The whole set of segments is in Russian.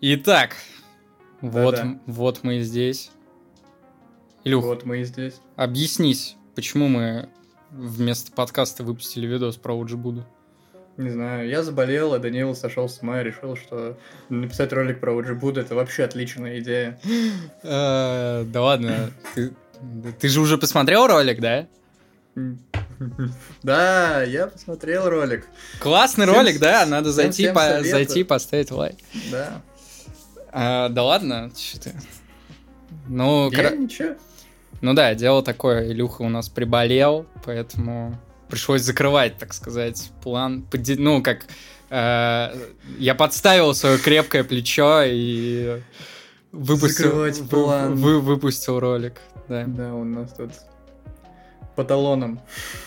Итак, вот, Да-да. вот мы и здесь. Илюх, Вот мы и здесь. объяснись, почему мы вместо подкаста выпустили видос про Буду? Не знаю, я заболел, а Даниил сошел с ума и решил, что написать ролик про Уджибуду это вообще отличная идея. Э, Да ладно, ты, же уже посмотрел ролик, да? Да, я посмотрел ролик. Классный ролик, да? Надо зайти, по- зайти, поставить лайк. Да. А, да ладно, что ты? Ну, Я кра- ничего. ну да, дело такое, Илюха у нас приболел, поэтому пришлось закрывать, так сказать, план. Ну, как э, я подставил свое крепкое плечо и выпустил, Закрывать план. вы- выпустил ролик. Да. Да, у нас тут по талонам.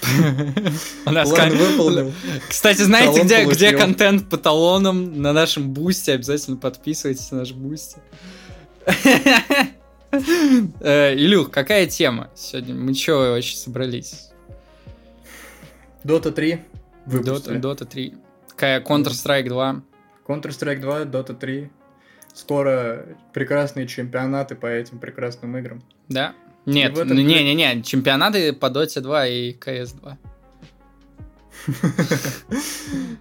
План выполнил. Кстати, знаете, где, где контент по талонам? На нашем Boosty. Обязательно подписывайтесь на наш Boosty. Э, Илюх, какая тема сегодня? Мы чего вообще собрались? Dota 3 Dota, выпустили. Dota 3. Какая Counter-Strike 2. Counter-Strike 2, Dota 3. Скоро прекрасные чемпионаты по этим прекрасным играм. Да? Нет, этом не-не-не, чемпионаты по Dota 2 и CS 2.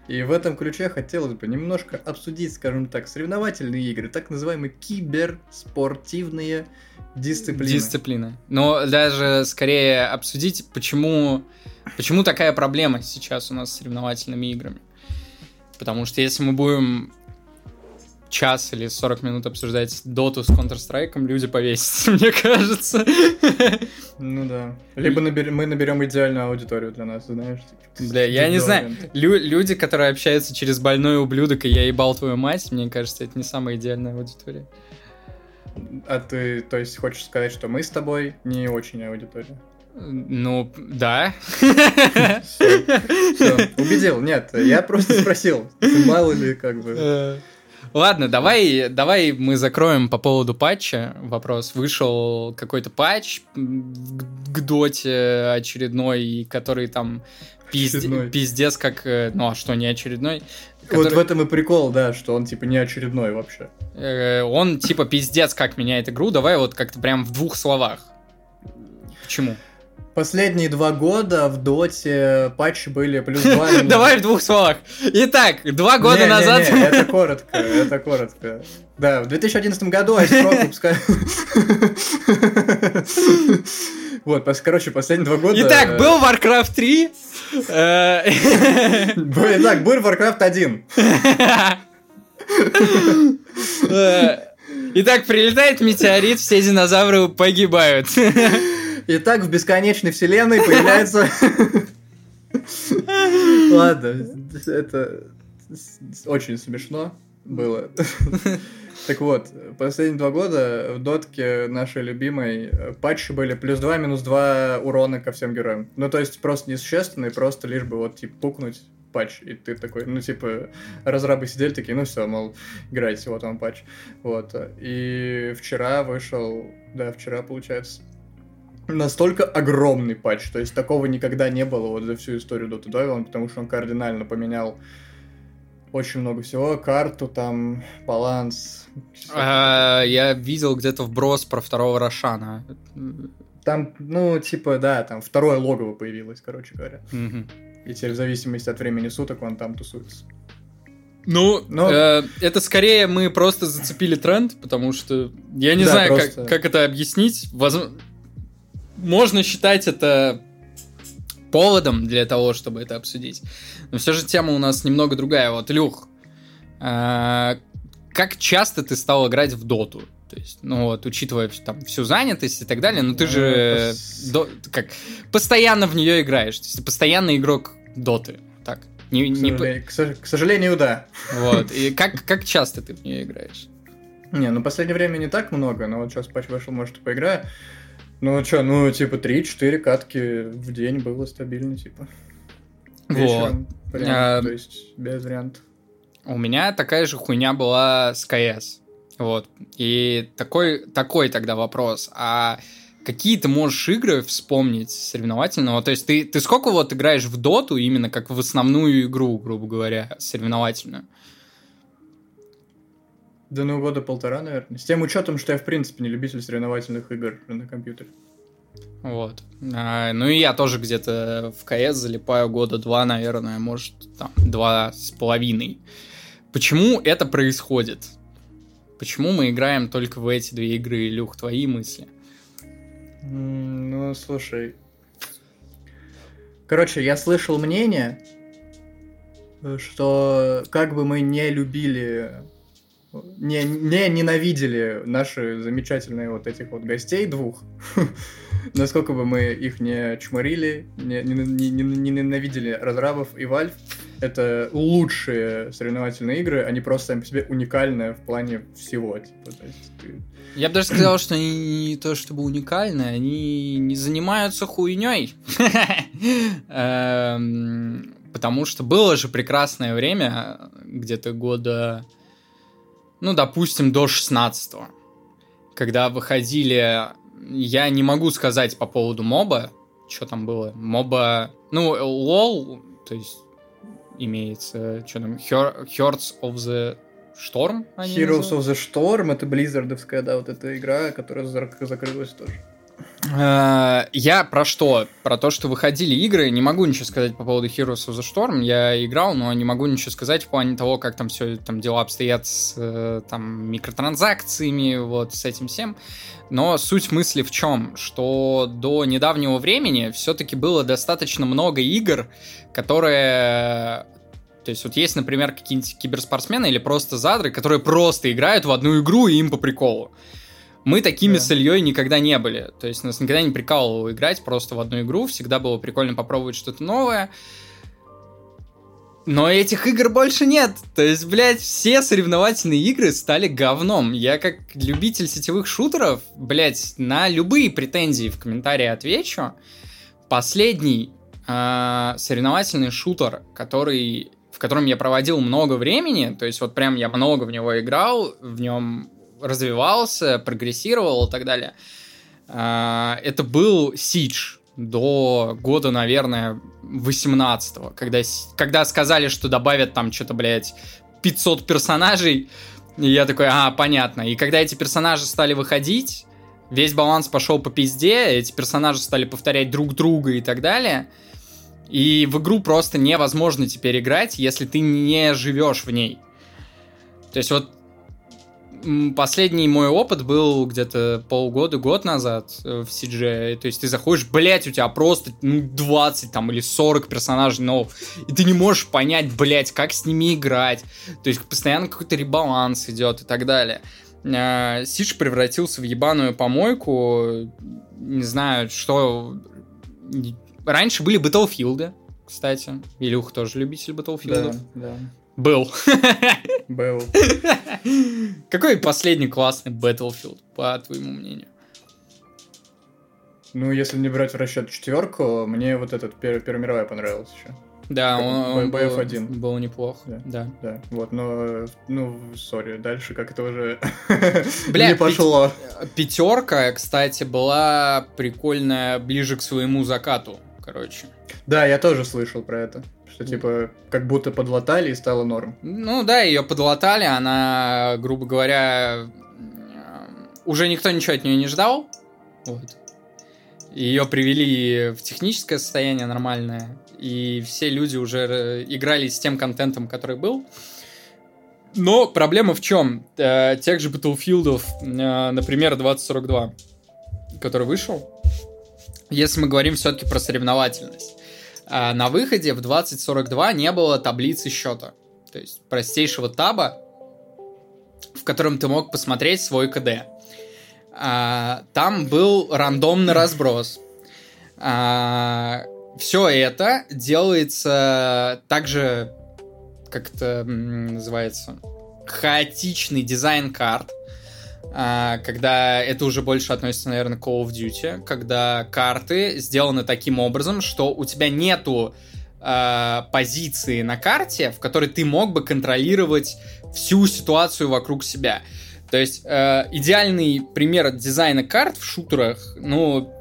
И в этом ключе хотелось бы немножко обсудить, скажем так, соревновательные игры, так называемые киберспортивные дисциплины. Дисциплина. Но даже скорее обсудить, почему, почему такая проблема сейчас у нас с соревновательными играми. Потому что если мы будем час или 40 минут обсуждать доту с Counter-Strike, люди повесятся, мне кажется. Ну да. Либо набер- мы наберем идеальную аудиторию для нас, знаешь. типа, Бля, я не знаю. Лю- люди, которые общаются через больной ублюдок, и я ебал твою мать, мне кажется, это не самая идеальная аудитория. А ты, то есть, хочешь сказать, что мы с тобой не очень аудитория? Ну, да. Всё, убедил, нет, я просто спросил, мало ли как бы. Ладно, давай, давай мы закроем по поводу патча вопрос. Вышел какой-то патч к, доте очередной, который там Очередной. пиздец как... э, Ну, а что, не очередной? Вот Который- в этом и прикол, да, что он типа не очередной вообще. э, он типа пиздец как меняет игру. Давай вот как-то прям в двух словах. Почему? Последние два года в доте патчи были плюс два. Давай в двух словах. Итак, два года не, назад... не, это коротко, это коротко. Да, в 2011 году Айспрок выпускали... Вот, короче, последние два года... Итак, был Warcraft 3. э, Итак, был Warcraft 1. Э, Итак, прилетает метеорит, все динозавры погибают. Итак, в бесконечной вселенной появляется... Ладно, это очень смешно было. Так вот, последние два года в дотке нашей любимой патчи были плюс 2, минус 2 урона ко всем героям. Ну, то есть просто несущественный, просто лишь бы вот, типа, пукнуть патч, и ты такой, ну, типа, разрабы сидели такие, ну, все, мол, играйте, вот вам патч. Вот, и вчера вышел, да, вчера, получается, настолько огромный патч, то есть такого никогда не было вот за всю историю Dota 2, он- потому что он кардинально поменял очень много всего, карту там, баланс. А, Я видел где-то вброс про второго Рошана. Там, ну, типа, да, там второе логово появилось, короче говоря. И теперь в зависимости от времени суток он там тусуется. Ну, Но- э, это скорее мы просто зацепили тренд, потому что я не Да, знаю, просто- как, как это объяснить. Возм- Можно считать это поводом для того, чтобы это обсудить. Но все же тема у нас немного другая. Вот, Илюх, э, как часто ты стал играть в доту? То есть, ну вот, учитывая там всю занятость и так далее, но ты Э, же пос- до- как постоянно в нее играешь. То есть ты постоянный игрок доты. Так. Не, К, не сожалению, к сож- к сожалению, да. вот. И как, как часто ты в нее играешь? Не, ну, в последнее время не так много, но вот сейчас вышел, может, поиграю. Ну, что, ну, типа, 3-4 катки в день было стабильно, типа. Вот. Вечером прям, А, то есть, без вариантов. У меня такая же хуйня была с КС. Вот. И такой, такой тогда вопрос. А какие ты можешь игры вспомнить соревновательного? То есть ты, ты сколько вот играешь в доту именно как в основную игру, грубо говоря, соревновательную? Да ну года полтора, наверное. С тем учетом, что я в принципе не любитель соревновательных игр на компьютере. Вот. А, ну и я тоже где-то в КС залипаю года два, наверное, может, там, два с половиной. Почему это происходит? Почему мы играем только в эти две игры, Илюх, твои мысли? Ну, слушай. Короче, я слышал мнение, что как бы мы не любили, не, не ненавидели наши замечательные вот этих вот гостей двух, насколько бы мы их не чморили, не, не, не, не ненавидели разрабов и Valve, это лучшие соревновательные игры, они просто сами по себе уникальные в плане всего. Типа, то есть ты... Я бы даже сказал, что они не то чтобы уникальные, они не занимаются хуйней. Эм, потому что было же прекрасное время, где-то года, ну, допустим, до 16 когда выходили... Я не могу сказать по поводу моба, что там было. Моба... Ну, лол, то есть имеется, что там, Hearts of the Storm? Heroes of the Storm, это Blizzardовская, да, вот эта игра, которая закрылась тоже. Э, я про что? Про то, что выходили игры. Не могу ничего сказать по поводу Heroes of the Storm. Я играл, но не могу ничего сказать в плане того, как там все там дела обстоят с э, там, микротранзакциями, вот с этим всем. Но суть мысли в чем? Что до недавнего времени все-таки было достаточно много игр, которые то есть вот есть, например, какие-нибудь киберспортсмены или просто задры, которые просто играют в одну игру и им по приколу. Мы такими да. с Ильей никогда не были. То есть нас никогда не прикалывало играть просто в одну игру. Всегда было прикольно попробовать что-то новое. Но этих игр больше нет. То есть, блядь, все соревновательные игры стали говном. Я как любитель сетевых шутеров, блядь, на любые претензии в комментарии отвечу. Последний э, соревновательный шутер, который, в котором я проводил много времени, то есть вот прям я много в него играл, в нем развивался, прогрессировал и так далее. А, это был Siege до года, наверное, 18-го, когда, когда сказали, что добавят там что-то, блядь, 500 персонажей, и я такой, а, понятно. И когда эти персонажи стали выходить, весь баланс пошел по пизде, эти персонажи стали повторять друг друга и так далее. И в игру просто невозможно теперь играть, если ты не живешь в ней. То есть вот Последний мой опыт был где-то полгода, год назад э, в CG. То есть ты заходишь, блять, у тебя просто ну, 20 там или 40 персонажей новых, и ты не можешь понять, блять, как с ними играть. То есть постоянно какой-то ребаланс идет и так далее. Сидж превратился в ебаную помойку. Не знаю, что... Раньше были Battlefield, кстати. Илюх тоже любитель Battlefield. Да, да. Был. Был. Какой последний классный Battlefield, по твоему мнению? Ну, если не брать в расчет четверку, мне вот этот Первая мировая понравилась еще. Да, он, он BF1. Был, был неплох. Да. да. Да. Вот, но, ну, сори, дальше как это уже Бля, не пошло. Пятерка, кстати, была прикольная ближе к своему закату, короче. Да, я тоже слышал про это. Что типа как будто подлатали и стало норм. Ну да, ее подлатали, она, грубо говоря, уже никто ничего от нее не ждал. Вот. Ее привели в техническое состояние нормальное, и все люди уже играли с тем контентом, который был. Но проблема в чем? Э, тех же Battlefield, э, например, 2042, который вышел, если мы говорим все-таки про соревновательность. А на выходе в 2042 не было таблицы счета. То есть простейшего таба, в котором ты мог посмотреть свой КД. А, там был рандомный разброс. А, все это делается также, как это называется, хаотичный дизайн карт когда это уже больше относится, наверное, к Call of Duty, когда карты сделаны таким образом, что у тебя нету э, позиции на карте, в которой ты мог бы контролировать всю ситуацию вокруг себя. То есть э, идеальный пример дизайна карт в шутерах, ну,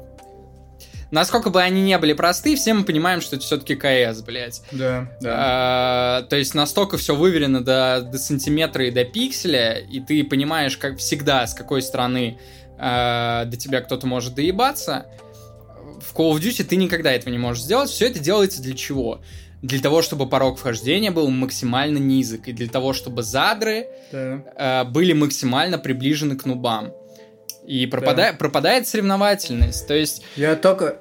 насколько бы они не были просты, все мы понимаем, что это все-таки КС, блядь. Да, да. А, то есть настолько все выверено до, до сантиметра и до пикселя, и ты понимаешь, как всегда, с какой стороны а, до тебя кто-то может доебаться. В Call of Duty ты никогда этого не можешь сделать. Все это делается для чего? Для того, чтобы порог вхождения был максимально низок, и для того, чтобы задры да. а, были максимально приближены к нубам. И пропадает, да. пропадает соревновательность. То есть... Я только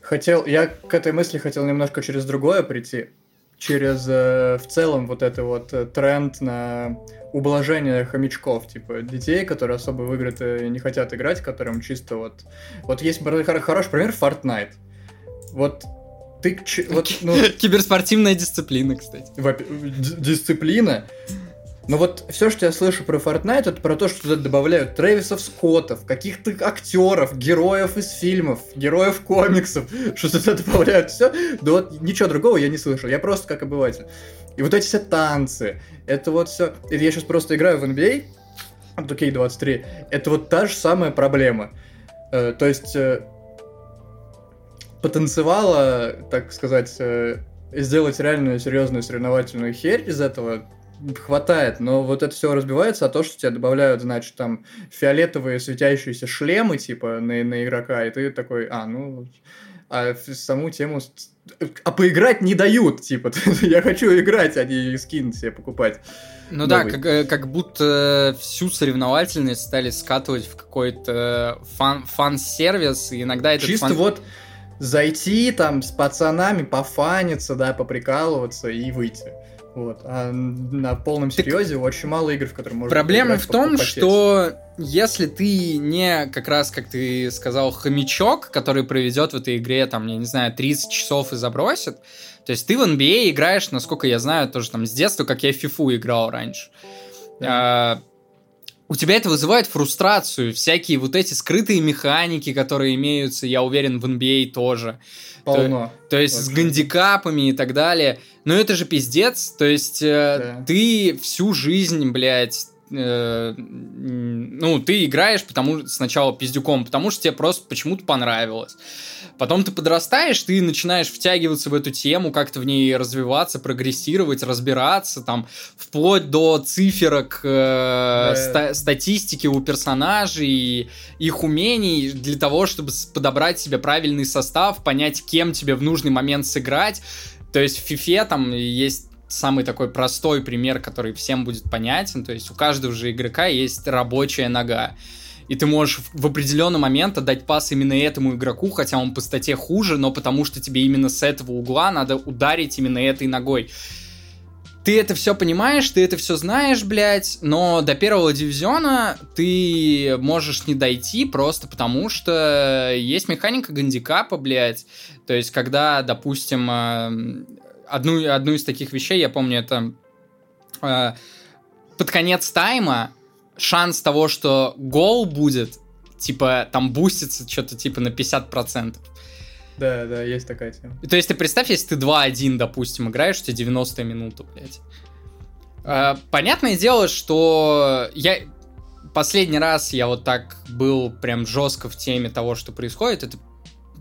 хотел... Я к этой мысли хотел немножко через другое прийти. Через э, в целом вот это вот э, тренд на ублажение хомячков, типа детей, которые особо в игры не хотят играть, которым чисто вот... Вот есть хороший пример Fortnite. Вот ты... Вот, ну... Киберспортивная дисциплина, кстати. Дисциплина? Но вот все, что я слышу про Fortnite, это про то, что туда добавляют Трэвисов Скоттов, каких-то актеров, героев из фильмов, героев комиксов, что туда добавляют все. Да вот ничего другого я не слышал. Я просто как обыватель. И вот эти все танцы, это вот все... Я сейчас просто играю в NBA, 2K23, это вот та же самая проблема. Э, то есть э, потанцевала, так сказать, э, сделать реальную серьезную соревновательную херь из этого хватает, но вот это все разбивается, а то, что тебе добавляют, значит, там фиолетовые светящиеся шлемы, типа, на, на игрока, и ты такой, а, ну, а саму тему... А поиграть не дают, типа, я хочу играть, а не скин себе покупать. Ну новый. да, как, э, как будто всю соревновательность стали скатывать в какой-то фан, фан-сервис, и иногда это... Чисто фан... вот зайти там с пацанами, пофаниться, да, поприкалываться и выйти. Вот. А на полном серьезе так очень мало игр, в которые можно Проблема в том, что если ты не, как раз, как ты сказал, хомячок, который проведет в этой игре, там, я не знаю, 30 часов и забросит, то есть ты в NBA играешь, насколько я знаю, тоже там с детства, как я в FIFA играл раньше. Да. А, у тебя это вызывает фрустрацию, всякие вот эти скрытые механики, которые имеются, я уверен, в NBA тоже. Полно. То, то есть Вообще. с гандикапами и так далее. Но это же пиздец. То есть э, да. ты всю жизнь, блядь, э, ну, ты играешь потому сначала пиздюком, потому что тебе просто почему-то понравилось. Потом ты подрастаешь, ты начинаешь втягиваться в эту тему, как-то в ней развиваться, прогрессировать, разбираться, там, вплоть до циферок, э, да. ста- статистики у персонажей, их умений, для того, чтобы подобрать себе правильный состав, понять, кем тебе в нужный момент сыграть. То есть в FIFA там есть самый такой простой пример, который всем будет понятен. То есть у каждого же игрока есть рабочая нога и ты можешь в определенный момент отдать пас именно этому игроку, хотя он по стате хуже, но потому что тебе именно с этого угла надо ударить именно этой ногой. Ты это все понимаешь, ты это все знаешь, блядь, но до первого дивизиона ты можешь не дойти просто потому, что есть механика гандикапа, блядь. То есть, когда, допустим, э, одну, одну из таких вещей, я помню, это э, под конец тайма шанс того, что гол будет, типа, там бустится что-то типа на 50%. Да, да, есть такая тема. То есть ты представь, если ты 2-1, допустим, играешь, у тебя 90 минуту, блядь. А, понятное дело, что я... Последний раз я вот так был прям жестко в теме того, что происходит, это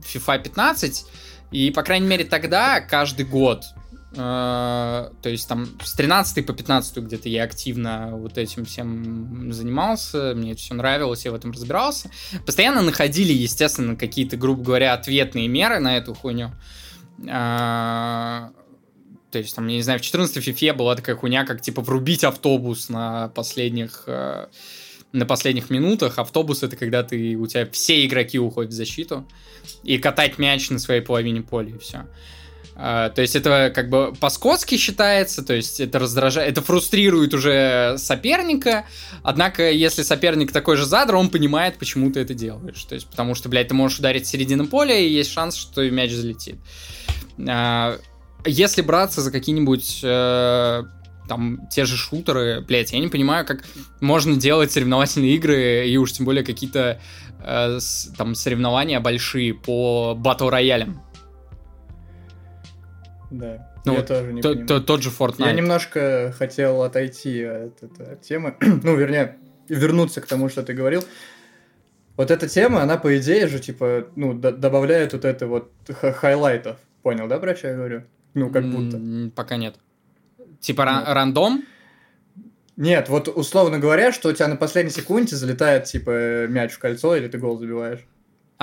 FIFA 15, и, по крайней мере, тогда каждый год то есть там с 13 по 15 где-то я активно вот этим всем занимался, мне это все нравилось, я в этом разбирался. Постоянно находили, естественно, какие-то, грубо говоря, ответные меры на эту хуйню. Э, то есть, там, я не знаю, в 14 фифе была такая хуйня, как, типа, врубить автобус на последних, э, на последних минутах. Автобус — это когда ты, у тебя все игроки уходят в защиту. И катать мяч на своей половине поля, и все. А, то есть это как бы по-скотски считается, то есть это раздражает, это фрустрирует уже соперника, однако если соперник такой же задр, он понимает, почему ты это делаешь. То есть потому что, блядь, ты можешь ударить середину поля, и есть шанс, что мяч залетит. А, если браться за какие-нибудь э, там те же шутеры, блядь, я не понимаю, как можно делать соревновательные игры и уж тем более какие-то э, там соревнования большие по battle royale ям. Да. Ну, я тоже не то, понимаю. То, тот же Fortnite. Я немножко хотел отойти от этой темы. ну, вернее, вернуться к тому, что ты говорил. Вот эта тема, она, по идее же, типа, ну, добавляет вот это вот highlight ов. Понял, да, про что я говорю? Ну, как будто. Пока нет. Типа нет. рандом? Нет, вот условно говоря, что у тебя на последней секунде залетает, типа, мяч в кольцо, или ты гол забиваешь.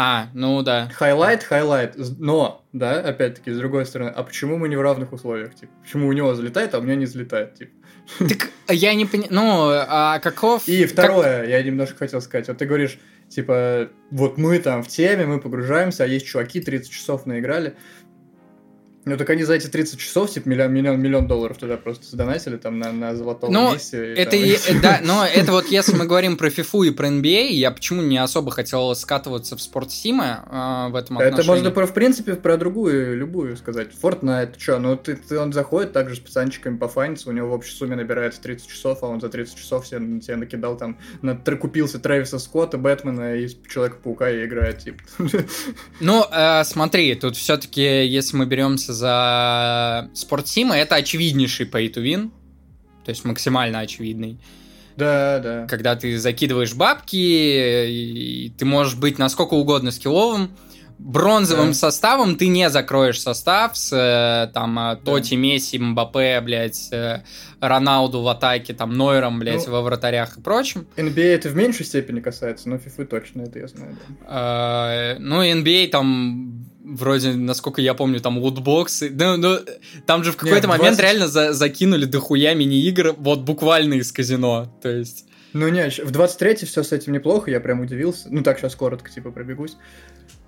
А, ну да. Highlight, highlight. Но, да, опять-таки, с другой стороны, а почему мы не в равных условиях? Типа, почему у него залетает, а у меня не залетает? Типа. Так я не понимаю, ну, а каков... И второе, как... я немножко хотел сказать. Вот ты говоришь, типа, вот мы там в теме, мы погружаемся, а есть чуваки, 30 часов наиграли. Ну, так они за эти 30 часов, типа, миллион, миллион, миллион долларов туда просто задонатили, там, на, на золотом ну, месте. это, там... и, да, но это вот, если мы говорим про FIFA и про NBA, я почему не особо хотел скатываться в спортсимы э, в этом отношении. Это можно, про, в принципе, про другую, любую сказать. Fortnite, что, ну, ты, ты, он заходит также с пацанчиками по файнсу, у него в общей сумме набирается 30 часов, а он за 30 часов себе, себе накидал там, на, купился Трэвиса Скотта, Бэтмена и Человека-паука и играет, типа. Ну, э, смотри, тут все-таки, если мы беремся за спортсимы, это очевиднейший pay to win, то есть максимально очевидный. Да, да. Когда ты закидываешь бабки, и ты можешь быть насколько угодно скилловым, бронзовым да. составом ты не закроешь состав с э, там э, да. Тоти, Месси, Мбаппе, блядь, э, Роналду в атаке, там Нойером, блядь, ну, во вратарях и прочем. NBA это в меньшей степени касается, но FIFA точно это я знаю. Да. Ну, NBA там вроде, насколько я помню, там лутбоксы. Ну, ну, там же в какой-то Нет, момент 20... реально за закинули дохуя мини-игр, вот буквально из казино. То есть. Ну, не, в 23 все с этим неплохо, я прям удивился. Ну, так, сейчас коротко, типа, пробегусь.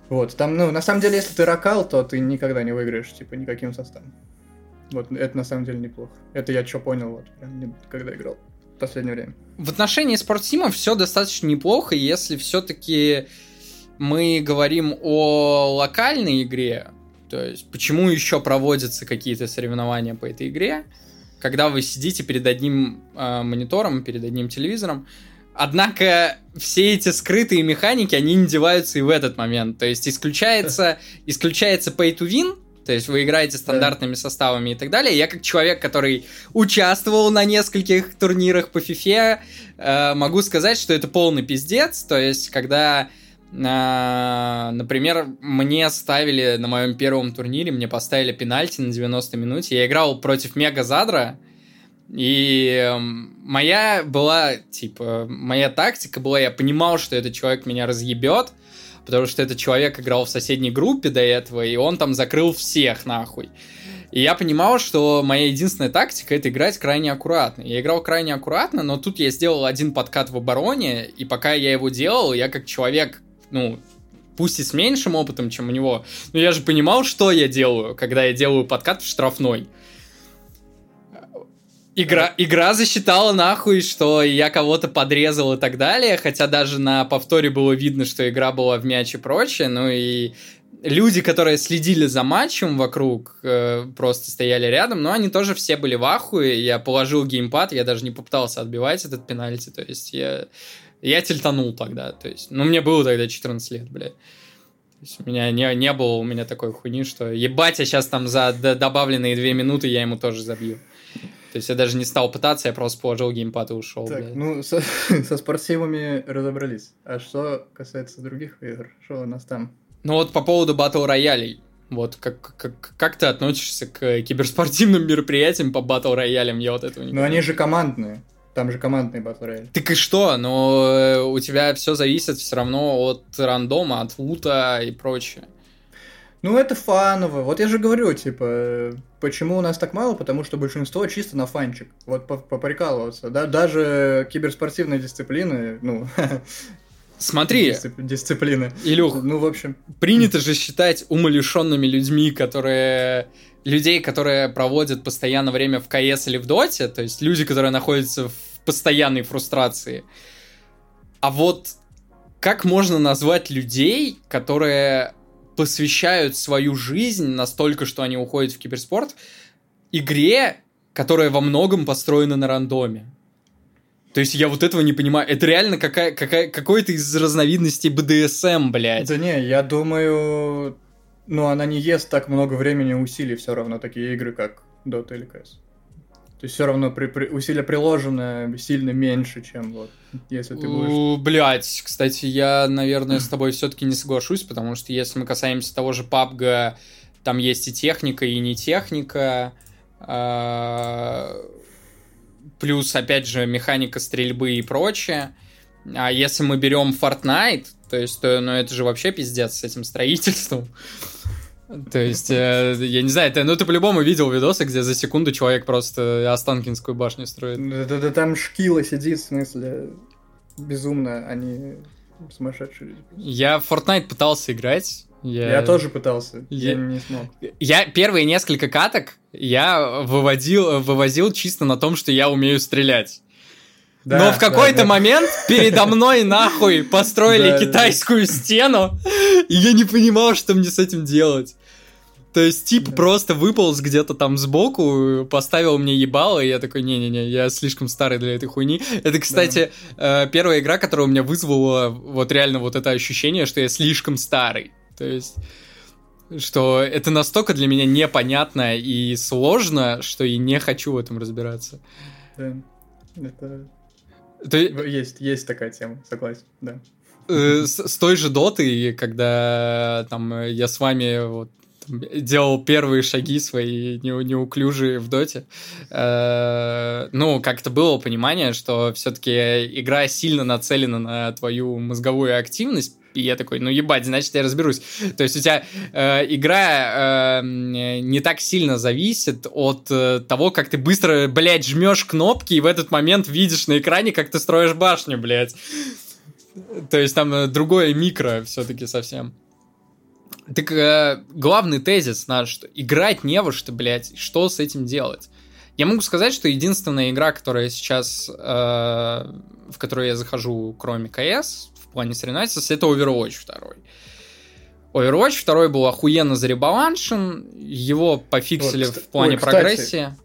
Вот, там, ну, на самом деле, если ты ракал, то ты никогда не выиграешь, типа, никаким составом. Вот, это на самом деле неплохо. Это я что понял, вот, прям, когда играл в последнее время. В отношении спортсимов все достаточно неплохо, если все-таки мы говорим о локальной игре, то есть почему еще проводятся какие-то соревнования по этой игре, когда вы сидите перед одним э, монитором, перед одним телевизором. Однако все эти скрытые механики, они не деваются и в этот момент. То есть исключается, исключается pay to win, то есть вы играете стандартными составами и так далее. Я как человек, который участвовал на нескольких турнирах по FIFA, э, могу сказать, что это полный пиздец. То есть когда например, мне ставили на моем первом турнире, мне поставили пенальти на 90 минуте. Я играл против Мега Задра, и моя была, типа, моя тактика была, я понимал, что этот человек меня разъебет, потому что этот человек играл в соседней группе до этого, и он там закрыл всех нахуй. И я понимал, что моя единственная тактика это играть крайне аккуратно. Я играл крайне аккуратно, но тут я сделал один подкат в обороне, и пока я его делал, я как человек, ну, пусть и с меньшим опытом, чем у него, но я же понимал, что я делаю, когда я делаю подкат в штрафной. Игра, игра засчитала нахуй, что я кого-то подрезал и так далее, хотя даже на повторе было видно, что игра была в мяч и прочее, ну и люди, которые следили за матчем вокруг, э, просто стояли рядом, но они тоже все были в ахуе, я положил геймпад, я даже не попытался отбивать этот пенальти, то есть я я тельтанул тогда, то есть, ну, мне было тогда 14 лет, блядь. То есть у меня не, не было у меня такой хуйни, что ебать, я сейчас там за добавленные две минуты я ему тоже забью. То есть я даже не стал пытаться, я просто положил геймпад и ушел. Так, блядь. ну, со, со спортсивами разобрались. А что касается других игр, что у нас там? Ну вот по поводу батл роялей. Вот как, как, как ты относишься к киберспортивным мероприятиям по батл роялям? Я вот этого не Ну они же командные. Там же командный батл рояль. Так и что? Но э, у тебя все зависит все равно от рандома, от лута и прочее. Ну, это фаново. Вот я же говорю, типа, почему у нас так мало? Потому что большинство чисто на фанчик. Вот поприкалываться. Да? Даже киберспортивные дисциплины, ну... Смотри, Дисцип... дисциплины. Илюх, ну, в общем... Принято же считать умалишенными людьми, которые людей, которые проводят постоянно время в КС или в Доте, то есть люди, которые находятся в постоянной фрустрации. А вот как можно назвать людей, которые посвящают свою жизнь настолько, что они уходят в киберспорт, игре, которая во многом построена на рандоме? То есть я вот этого не понимаю. Это реально какая, какая, какой-то из разновидностей БДСМ, блядь. Да не, я думаю, ну, она не ест так много времени и усилий все равно, такие игры, как Dota или CS. То есть все равно при, при, усилие приложено сильно меньше, чем вот если ты будешь... Блять, кстати, я, наверное, с тобой все-таки не соглашусь, потому что если мы касаемся того же PUBG, там есть и техника, и не техника. А, плюс, опять же, механика стрельбы и прочее. А если мы берем Fortnite, то есть, то, ну, это же вообще пиздец с этим строительством. То есть, э, я не знаю, ты, ну ты по-любому видел видосы, где за секунду человек просто Останкинскую башню строит. Да-да-да, там шкила сидит, в смысле, безумно, они сумасшедшие люди. Я в Fortnite пытался играть. Я, я тоже пытался, я... я не смог. Я первые несколько каток я выводил, вывозил чисто на том, что я умею стрелять. Да, Но в какой-то да, да. момент передо мной нахуй построили китайскую стену, и я не понимал, что мне с этим делать. То есть тип да. просто выполз где-то там сбоку, поставил мне ебало, и я такой, не-не-не, я слишком старый для этой хуйни. Это, кстати, да. э, первая игра, которая у меня вызвала вот реально вот это ощущение, что я слишком старый. То есть что это настолько для меня непонятно и сложно, что и не хочу в этом разбираться. Да, это... То... Есть, есть такая тема, согласен, да. Э, с, с той же доты, когда там я с вами вот делал первые шаги свои не, неуклюжие в доте. Э, ну, как-то было понимание, что все-таки игра сильно нацелена на твою мозговую активность, и я такой, ну ебать, значит я разберусь. То есть у тебя э, игра э, не так сильно зависит от э, того, как ты быстро, блядь, жмешь кнопки и в этот момент видишь на экране, как ты строишь башню, блядь. То есть там э, другое микро все-таки совсем. Так э, главный тезис наш, что играть не во что, блядь, что с этим делать? Я могу сказать, что единственная игра, которая сейчас, э, в которую я захожу, кроме КС, в плане соревновательства, это Overwatch 2. Overwatch 2 был охуенно заребаланшен, его пофиксили вот, в плане Ой, кстати, прогрессии.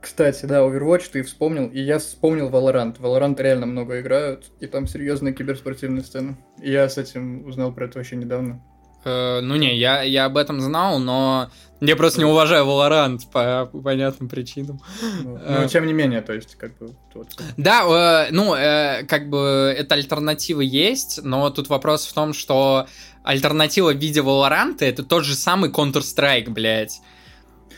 Кстати, да, Overwatch ты вспомнил, и я вспомнил Valorant. Valorant реально много играют, и там серьезная киберспортивная сцена. И я с этим узнал про это вообще недавно. Э, ну не, я, я об этом знал, но я просто не уважаю Valorant по, по понятным причинам. Ну, э, но тем не менее, то есть, как бы... Вот. Да, э, ну, э, как бы эта альтернатива есть, но тут вопрос в том, что альтернатива в виде Valorant это тот же самый Counter-Strike, блядь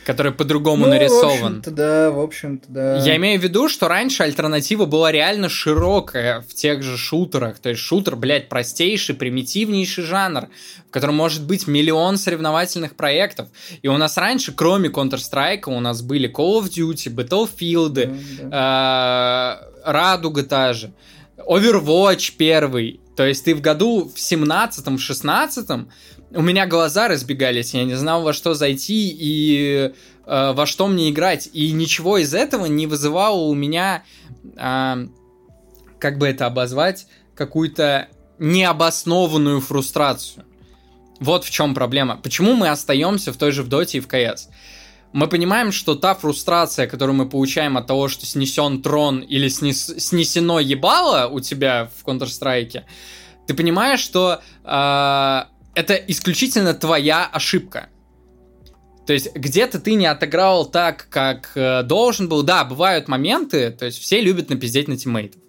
который по-другому ну, нарисован. В да, в общем-то, да. Я имею в виду, что раньше альтернатива была реально широкая в тех же шутерах. То есть шутер, блядь, простейший, примитивнейший жанр, в котором может быть миллион соревновательных проектов. И у нас раньше, кроме Counter-Strike, у нас были Call of Duty, Battlefield, да. Э, Радуга та же, Overwatch первый. То есть ты в году в 17-м, в 16-м у меня глаза разбегались, я не знал, во что зайти и э, во что мне играть. И ничего из этого не вызывало у меня, э, как бы это обозвать, какую-то необоснованную фрустрацию. Вот в чем проблема. Почему мы остаемся в той же в Доте и в КС? Мы понимаем, что та фрустрация, которую мы получаем от того, что снесен трон или снес, снесено ебало у тебя в Counter-Strike, ты понимаешь, что э, это исключительно твоя ошибка. То есть где-то ты не отыграл так, как э, должен был. Да, бывают моменты, то есть все любят напиздеть на тиммейтов.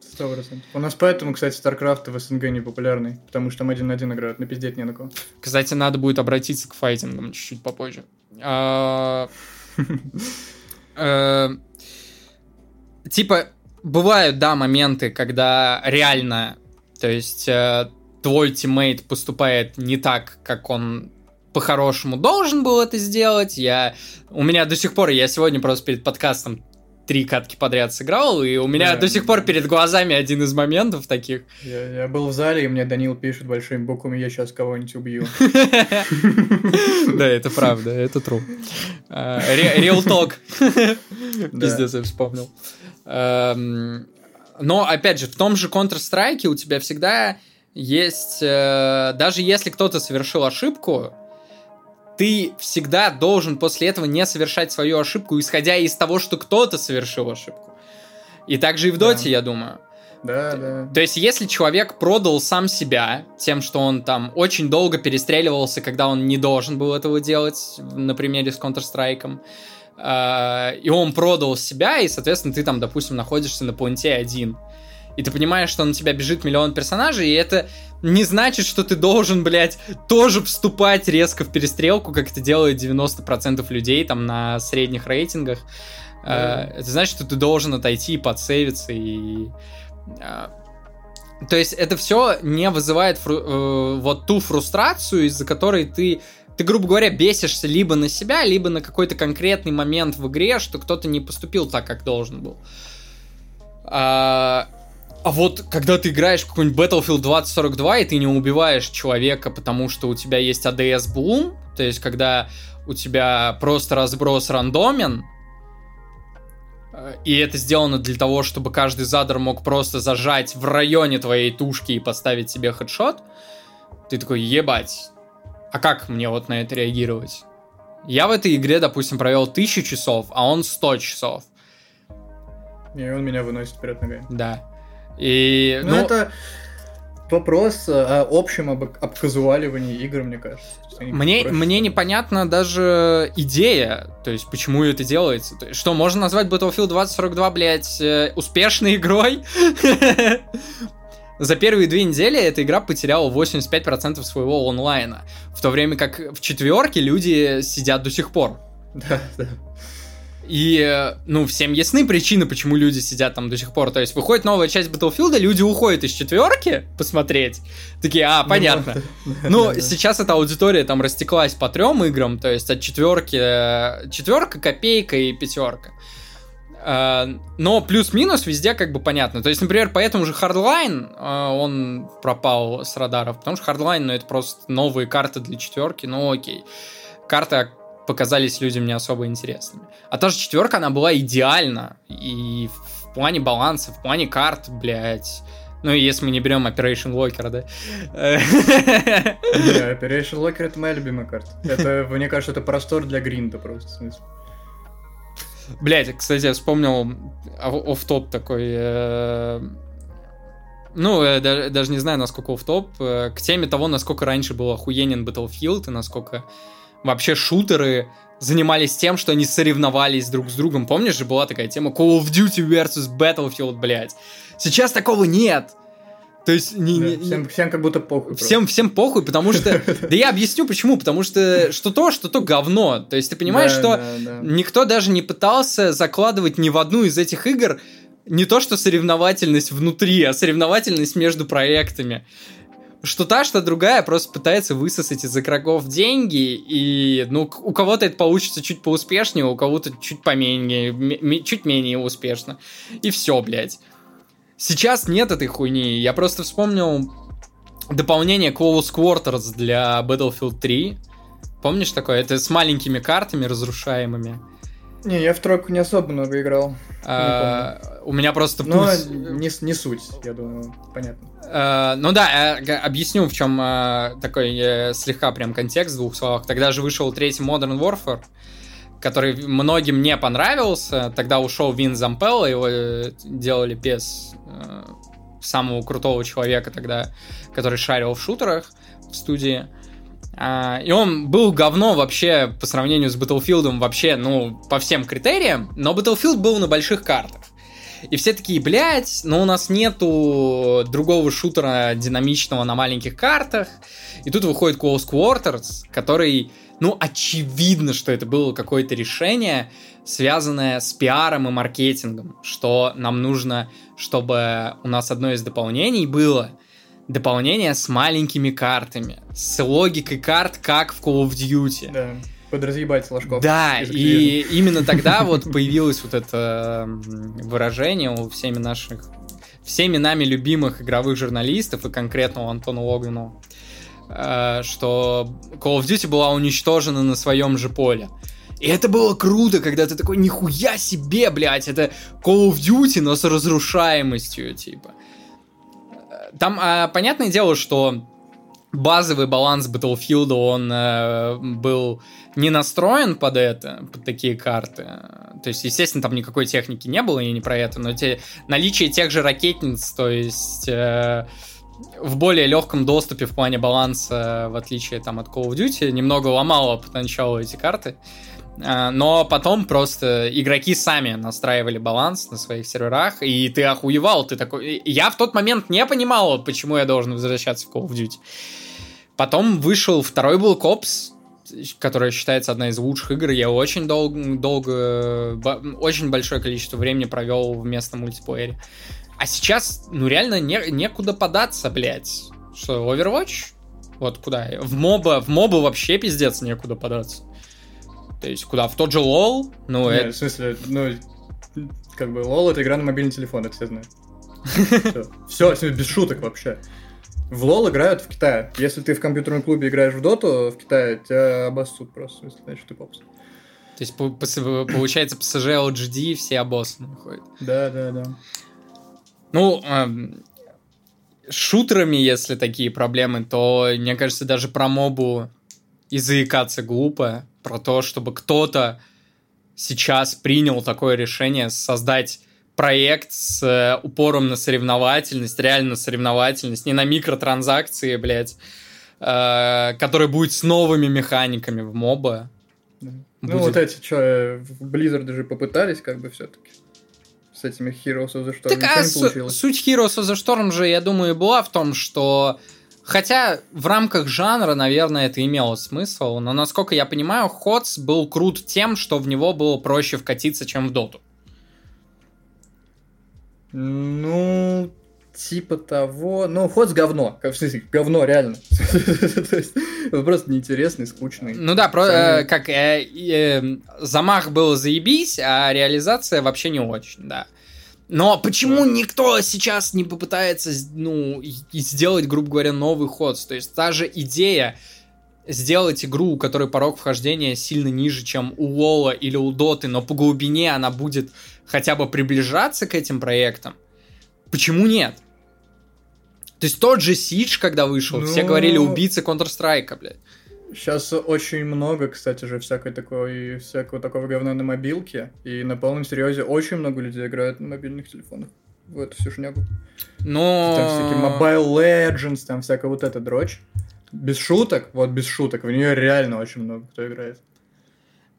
Сто процентов. У нас поэтому, кстати, StarCraft в СНГ не популярный, потому что там один на один играют, напиздеть не на кого. Кстати, надо будет обратиться к файтингам чуть-чуть попозже. А, э, типа, бывают, да, моменты, когда реально, то есть э, твой тиммейт поступает не так, как он по-хорошему должен был это сделать. Я... У меня до сих пор, я сегодня просто перед подкастом три катки подряд сыграл, и у меня да. до сих пор перед глазами один из моментов таких. Я, я был в зале, и мне Данил пишет большими буквами, я сейчас кого-нибудь убью. Да, это правда, это true. Real talk. Пиздец, я вспомнил. Эм, но, опять же, в том же Counter-Strike у тебя всегда есть, э, даже если кто-то совершил ошибку, ты всегда должен после этого не совершать свою ошибку, исходя из того, что кто-то совершил ошибку. И также и в Доте, да. я думаю. Да, да. То есть, если человек продал сам себя тем, что он там очень долго перестреливался, когда он не должен был этого делать, на примере с Counter-Strike, э, и он продал себя, и, соответственно, ты там, допустим, находишься на пункте один. И ты понимаешь, что на тебя бежит миллион персонажей, и это не значит, что ты должен, блядь, тоже вступать резко в перестрелку, как это делает 90% людей там на средних рейтингах. Mm. Это значит, что ты должен отойти и подсейвиться, и... А, то есть это все не вызывает фру... Э, вот ту фрустрацию, из-за которой ты ты, грубо говоря, бесишься либо на себя, либо на какой-то конкретный момент в игре, что кто-то не поступил так, как должен был. А, а вот когда ты играешь в какой-нибудь Battlefield 2042, и ты не убиваешь человека, потому что у тебя есть ADS Bloom, то есть когда у тебя просто разброс рандомен, э, и это сделано для того, чтобы каждый задр мог просто зажать в районе твоей тушки и поставить себе хедшот, ты такой, ебать, а как мне вот на это реагировать? Я в этой игре, допустим, провел тысячу часов, а он 100 часов. И он меня выносит вперед ногами. Да. И, ну, ну, это вопрос о общем об, обказуаливании игр, мне кажется. Мне, мне непонятна даже идея, то есть почему это делается. То есть, что, можно назвать Battlefield 2042, блядь, э, успешной игрой? За первые две недели эта игра потеряла 85% своего онлайна, в то время как в четверке люди сидят до сих пор. Да, да. И, ну, всем ясны причины, почему люди сидят там до сих пор. То есть выходит новая часть Battlefield, люди уходят из четверки посмотреть. Такие, а, понятно. Ну, сейчас эта аудитория там растеклась по трем играм, то есть от четверки, четверка, копейка и пятерка. А, но плюс-минус везде как бы понятно. То есть, например, по этому же Hardline а, он пропал с радаров, потому что Hardline, ну, это просто новые карты для четверки, ну, окей. Карты показались людям не особо интересными. А та же четверка, она была идеальна. И в плане баланса, в плане карт, блядь. Ну, если мы не берем Operation Locker, да? Не, Operation Locker это моя любимая карта. Это, мне кажется, это простор для гринда просто, в смысле. Блять, кстати, я вспомнил оф топ такой. Э, ну, я даже не знаю, насколько оф топ э, К теме того, насколько раньше был охуенен Battlefield и насколько вообще шутеры занимались тем, что они соревновались друг с другом. Помнишь же, была такая тема Call of Duty versus Battlefield, блядь. Сейчас такого нет. То есть не, да, не, всем, всем как будто похуй. Всем, всем похуй, потому что... Да я объясню почему. Потому что что то, что то говно. То есть ты понимаешь, что никто даже не пытался закладывать ни в одну из этих игр не то, что соревновательность внутри, а соревновательность между проектами что та, что другая просто пытается высосать из игроков деньги, и, ну, у кого-то это получится чуть поуспешнее, у кого-то чуть поменее, чуть менее успешно. И все, блядь. Сейчас нет этой хуйни. Я просто вспомнил дополнение Close Quarters для Battlefield 3. Помнишь такое? Это с маленькими картами разрушаемыми. Не, я в тройку не особо много играл. А, у меня просто Но пульс... не, не суть, я думаю, понятно. А, ну да, э, объясню, в чем а, такой э, слегка прям контекст в двух словах. Тогда же вышел третий Modern Warfare, который многим не понравился. Тогда ушел Вин Зампелло, его э, делали без самого крутого человека тогда, который шарил в шутерах в студии. А, и он был говно вообще по сравнению с Battlefield вообще, ну, по всем критериям, но Battlefield был на больших картах. И все такие, блядь, но у нас нету другого шутера динамичного на маленьких картах. И тут выходит Close Quarters, который, ну, очевидно, что это было какое-то решение, связанное с пиаром и маркетингом, что нам нужно, чтобы у нас одно из дополнений было — дополнение с маленькими картами, с логикой карт, как в Call of Duty. Да, подразъебать флажков. Да, и именно тогда вот появилось вот это выражение у всеми наших, всеми нами любимых игровых журналистов и конкретно у Антона Логвину, э, что Call of Duty была уничтожена на своем же поле. И это было круто, когда ты такой, нихуя себе, блядь, это Call of Duty, но с разрушаемостью, типа. Там э, понятное дело, что базовый баланс Battlefield, он э, был не настроен под это, под такие карты. То есть, естественно, там никакой техники не было, и не про это, но те, наличие тех же ракетниц, то есть э, в более легком доступе в плане баланса, в отличие там от Call of Duty, немного ломало поначалу эти карты. А, но потом просто игроки сами настраивали баланс на своих серверах, и ты охуевал, ты такой... Я в тот момент не понимал, почему я должен возвращаться в Call of Duty. Потом вышел второй Black Ops, которая считается одна из лучших игр. Я очень долго, долго очень большое количество времени провел в местном мультиплеере. А сейчас, ну реально, не, некуда податься, блядь. Что, Overwatch? Вот куда? В моба, в моба вообще пиздец некуда податься. То есть куда? В тот же лол? Ну, Нет, это... в смысле, ну, как бы лол это игра на мобильный телефон, это все знают. Все, без шуток вообще. В лол играют в Китае. Если ты в компьютерном клубе играешь в доту в Китае, тебя обоссут просто, если значит ты попс. То есть, получается, PSG LGD все обоссаны выходят. Да, да, да. Ну, эм, шутерами, если такие проблемы, то, мне кажется, даже про мобу и заикаться глупо. Про то, чтобы кто-то сейчас принял такое решение создать проект с э, упором на соревновательность, реально на соревновательность, не на микротранзакции, блядь, э, который будет с новыми механиками в моба. Да. Ну вот эти, что, э, в Blizzard же попытались как бы все-таки с этими Heroes of the Storm. Так, а с- суть Heroes of the Storm же, я думаю, была в том, что Хотя в рамках жанра, наверное, это имело смысл, но насколько я понимаю, Ходс был крут тем, что в него было проще вкатиться, чем в Доту. Ну, типа того. Ну, Ходс говно. В смысле, говно, реально. Просто неинтересный, скучный. Ну да, про, э, как э, э, замах был заебись, а реализация вообще не очень, да. Но почему никто сейчас не попытается, ну, сделать, грубо говоря, новый ход? То есть та же идея сделать игру, у которой порог вхождения сильно ниже, чем у Лола или у Доты, но по глубине она будет хотя бы приближаться к этим проектам. Почему нет? То есть тот же Сидж, когда вышел, ну... все говорили убийцы Counter-Strike, блядь. Сейчас очень много, кстати же, всякой такой, всякого такого говна на мобилке. И на полном серьезе очень много людей играют на мобильных телефонах. В эту всю шнягу. Но... Там всякие Mobile Legends, там всякая вот эта дрочь. Без шуток, вот без шуток, в нее реально очень много кто играет.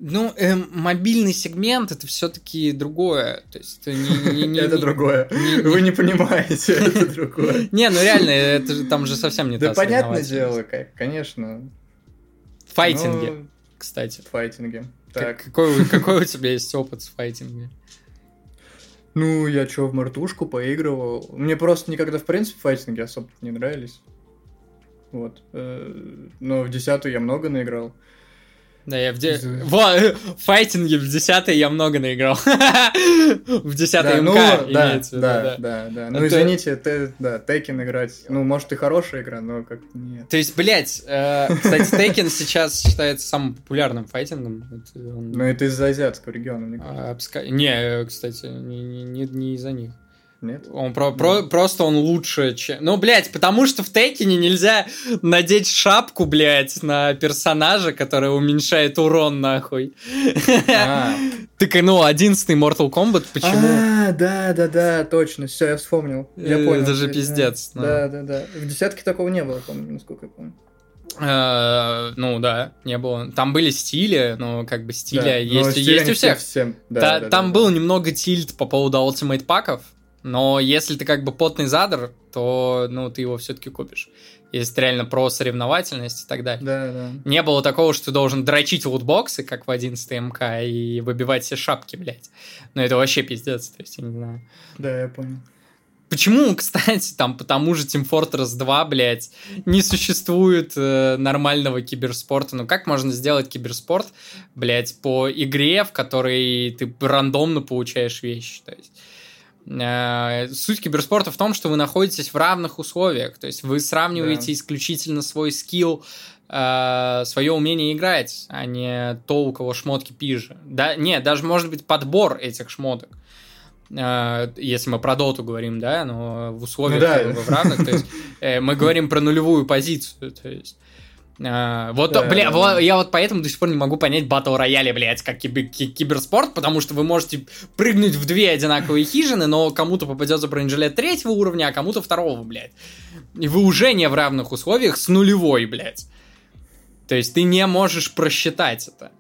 Ну, э, мобильный сегмент это все-таки другое. То есть это не, не, не это другое. Не, Вы не понимаете, это другое. Не, ну реально, это же там же совсем не Да понятное дело, как, конечно. Файтинги, ну, кстати. Файтинги. Так. Какой, какой у тебя есть опыт с файтингами? Ну, я чё, в мартушку поигрывал. Мне просто никогда, в принципе, файтинги особо не нравились. Вот. Э, но в десятую я много наиграл. Да, я в де... Во, файтинги в 10 я много наиграл. в 10 да, МК ну, да, да, да, да, Ну, извините, ты, да, Tekken играть, ну, может, и хорошая игра, но как нет. То есть, блядь, э, кстати, Tekken сейчас считается самым популярным файтингом. Ну, это из-за азиатского региона, мне кажется. Не, кстати, не из-за них. Нет? Он про, про, просто он лучше, чем... Ну, блядь, потому что в Текине нельзя надеть шапку, блядь, на персонажа, который уменьшает урон, нахуй. А. Так, ну, одиннадцатый Mortal Kombat, почему? А, да, да, да, точно, все, я вспомнил. Я э, понял. Это же пиздец. Да, да, да. В десятке такого не было, помню, насколько я помню. Uh, ну да, не было. Там были стили, но как бы стиля да, есть, есть у всех. Всем. Да, Та, да, там да, был да. немного тильт по поводу Ultimate паков, но если ты как бы потный задр, то ну, ты его все-таки купишь. Если ты реально про соревновательность и так далее. Да, да. Не было такого, что ты должен дрочить лутбоксы, как в 11 МК, и выбивать все шапки, блядь. Но это вообще пиздец, то есть я не знаю. Да, я понял. Почему, кстати, там по тому же Team Fortress 2, блядь, не существует э, нормального киберспорта? Ну как можно сделать киберспорт, блядь, по игре, в которой ты рандомно получаешь вещи? То есть суть киберспорта в том, что вы находитесь в равных условиях, то есть вы сравниваете да. исключительно свой скилл, э, свое умение играть, а не то, у кого шмотки пиже. Да, нет, даже может быть подбор этих шмоток. Э, если мы про доту говорим, да, но в условиях ну, да. в равных, то есть мы говорим про нулевую позицию, то есть а, вот, да, бля, да. я вот поэтому до сих пор не могу понять батл рояли, блядь, как кибер киберспорт, потому что вы можете прыгнуть в две одинаковые хижины, но кому-то попадется бронежилет третьего уровня, а кому-то второго, блядь. И вы уже не в равных условиях с нулевой, блядь. То есть ты не можешь просчитать это.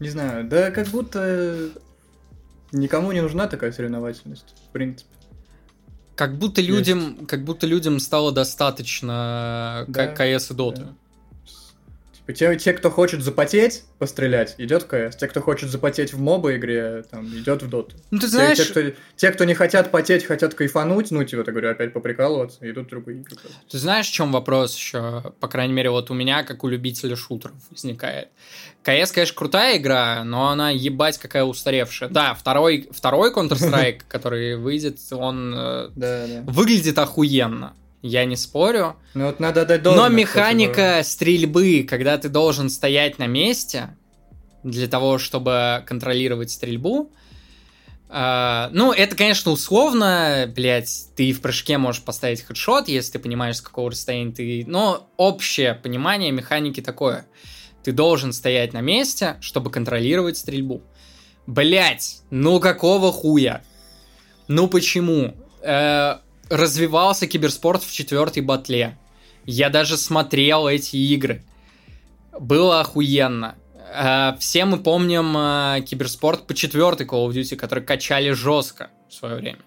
Не знаю, да как будто никому не нужна такая соревновательность, в принципе. Как будто людям, Есть. как будто людям стало достаточно да, КС и Доты. Да. Типа, те, те, кто хочет запотеть, пострелять, идет в КС. Те, кто хочет запотеть в моба игре, там, идет в доту. Ну, ты знаешь... Те, те, кто, те, кто не хотят потеть, хотят кайфануть, ну, типа, ты говорю, опять поприкалываться, идут в другую игру. Ты знаешь, в чем вопрос еще? По крайней мере, вот у меня, как у любителя шутеров, возникает. КС, конечно, крутая игра, но она ебать какая устаревшая. Да, второй, второй Counter-Strike, который выйдет, он э, выглядит охуенно я не спорю. Ну вот надо дать Но механика стрельбы, когда ты должен стоять на месте для того, чтобы контролировать стрельбу, Uh, ну, это, конечно, условно, блядь, ты в прыжке можешь поставить хедшот, если ты понимаешь, с какого расстояния ты... Но общее понимание механики такое. Ты должен стоять на месте, чтобы контролировать стрельбу. Блять, ну какого хуя? Ну почему? Uh, развивался киберспорт в четвертой батле. Я даже смотрел эти игры. Было охуенно. Э, все мы помним э, киберспорт по четвертой Call of Duty, который качали жестко в свое время.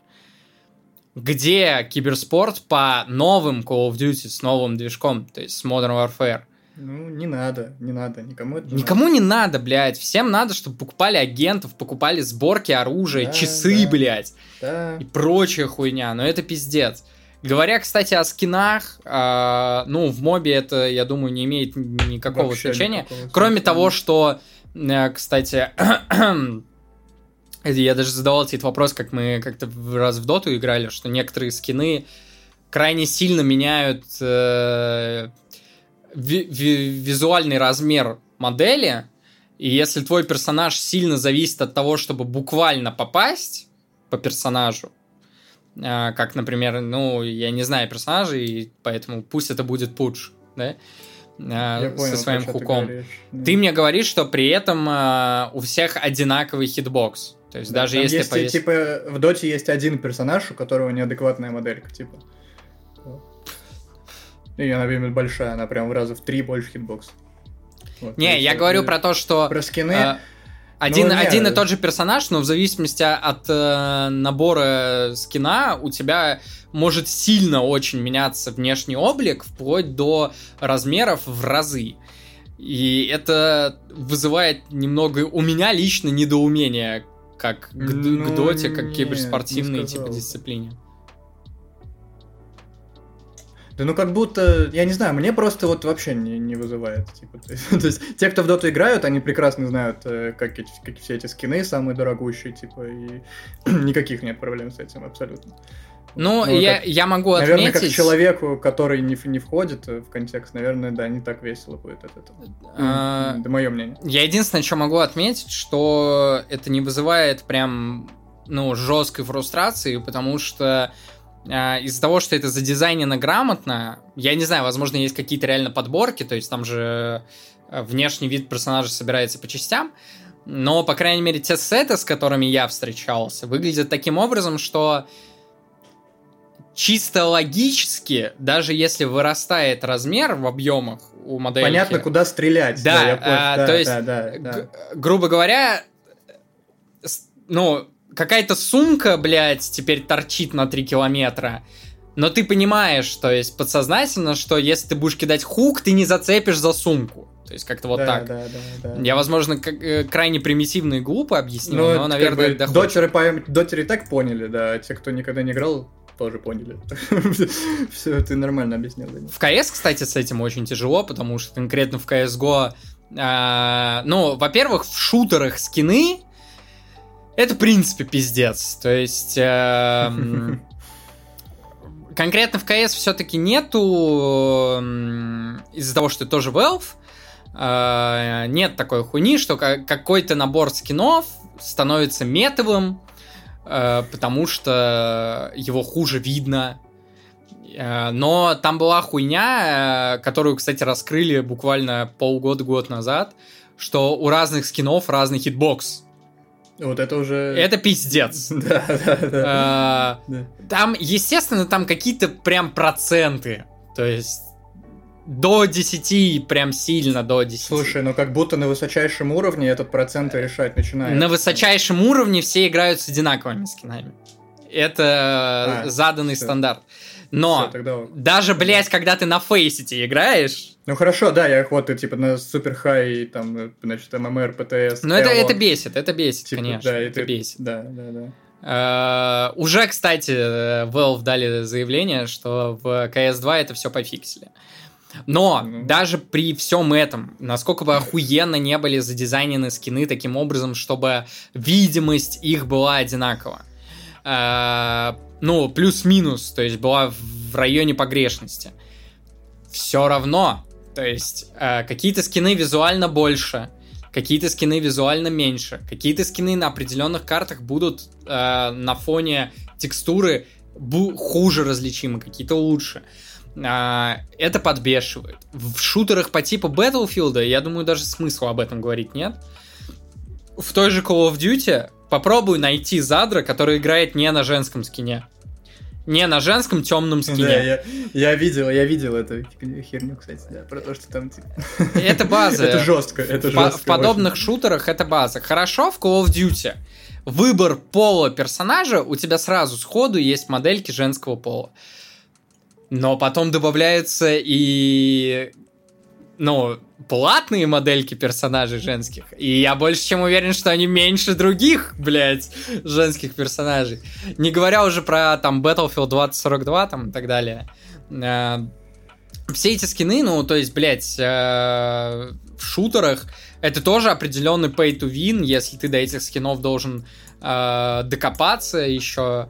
Где киберспорт по новым Call of Duty с новым движком, то есть с Modern Warfare? Ну, не надо, не надо, никому это не Никому надо. не надо, блядь. Всем надо, чтобы покупали агентов, покупали сборки оружия, да, часы, да, блядь. Да. И прочая хуйня. Но это пиздец. Говоря, кстати, о скинах, э, ну, в мобе это, я думаю, не имеет никакого Вообще значения. Никакого кроме того, что, э, кстати, я даже задавал тебе этот вопрос, как мы как-то раз в доту играли, что некоторые скины крайне сильно меняют э, ви- ви- визуальный размер модели, и если твой персонаж сильно зависит от того, чтобы буквально попасть по персонажу, э, как, например, ну, я не знаю персонажей, поэтому пусть это будет Pudge, да, э, понял, со своим хуком. Ты, ты мне говоришь, что при этом э, у всех одинаковый hitbox. То есть да, даже если есть, повес... типа в доте есть один персонаж, у которого неадекватная моделька, типа. И она именно большая, она прям в раза в три больше hitbox. Вот, не, я говорю про то, что... Про скины... А, один, ну, один и тот же персонаж, но в зависимости от э, набора скина у тебя может сильно очень меняться внешний облик, вплоть до размеров в разы. И это вызывает немного у меня лично недоумение, как к, ну, к доте, как к киберспортивной типа дисциплине. Да ну как будто, я не знаю, мне просто вот вообще не, не вызывает. Типа, то, есть, то есть те, кто в доту играют, они прекрасно знают, э, как, эти, как все эти скины самые дорогущие, типа, и никаких нет проблем с этим абсолютно. Ну, ну я, как, я могу отметить... Наверное, как человеку, который не, не входит в контекст, наверное, да, не так весело будет от этого. А... Это мое мнение. Я единственное, что могу отметить, что это не вызывает прям, ну, жесткой фрустрации, потому что из-за того, что это задизайнено грамотно, я не знаю, возможно, есть какие-то реально подборки, то есть там же э, внешний вид персонажа собирается по частям, но, по крайней мере, те сеты, с которыми я встречался, выглядят таким образом, что чисто логически, даже если вырастает размер в объемах у модели... Понятно, куда стрелять. Да, да, а, да то есть, да, да, да. грубо говоря, ну, какая-то сумка, блядь, теперь торчит на 3 километра. Но ты понимаешь, то есть подсознательно, что если ты будешь кидать хук, ты не зацепишь за сумку. То есть как-то вот да, так. Да, да, да. Я, возможно, э, крайне примитивно и глупо объяснил, но, но наверное, как бы, дотеры, по... дотеры так поняли, да, а те, кто никогда не играл, тоже поняли. Все, ты нормально объяснил. В КС, кстати, с этим очень тяжело, потому что конкретно в CSGO, э, ну, во-первых, в шутерах скины это, в принципе, пиздец. То есть... Э, конкретно в КС все-таки нету, из-за того, что это тоже Valve, э, нет такой хуйни, что какой-то набор скинов становится метовым, э, потому что его хуже видно. Э, но там была хуйня, э, которую, кстати, раскрыли буквально полгода-год назад, что у разных скинов разный hitbox. Вот это уже... Это пиздец. Да, да, да. А, там, естественно, там какие-то прям проценты. То есть до 10, прям сильно до 10. Слушай, ну как будто на высочайшем уровне этот процент решать начинает. На высочайшем уровне все играют с одинаковыми скинами. Это а, заданный все. стандарт. Но все, тогда... даже, блядь, когда ты на фейсите играешь... Ну хорошо, да, я вот, типа, на супер хай, там, значит, ММР, ПТС... Ну это, это бесит, это бесит, типа, конечно, да, это, это бесит. Да, да, да. Uh, уже, кстати, Valve дали заявление, что в CS2 это все пофиксили. Но mm-hmm. даже при всем этом, насколько бы охуенно не были задизайнены скины таким образом, чтобы видимость их была одинакова. Uh, ну, плюс-минус, то есть была в районе погрешности. Все равно, то есть uh, какие-то скины визуально больше, какие-то скины визуально меньше, какие-то скины на определенных картах будут э, на фоне текстуры хуже различимы, какие-то лучше. Э, это подбешивает. В шутерах по типу Battlefield, я думаю, даже смысла об этом говорить нет. В той же Call of Duty попробуй найти задра, который играет не на женском скине. Не на женском темном скине. Да, я, я видел, я видел эту херню, кстати, да, про то, что там типа... Это база. это жестко, это жестко. В подобных очень. шутерах это база. Хорошо в Call of Duty. Выбор пола персонажа, у тебя сразу сходу есть модельки женского пола. Но потом добавляются и ну, платные модельки персонажей женских. И я больше чем уверен, что они меньше других, блядь, женских персонажей. Не говоря уже про там Battlefield 2042 там и так далее. Э, все эти скины, ну, то есть, блядь, э, в шутерах это тоже определенный pay to win, если ты до этих скинов должен э, докопаться еще.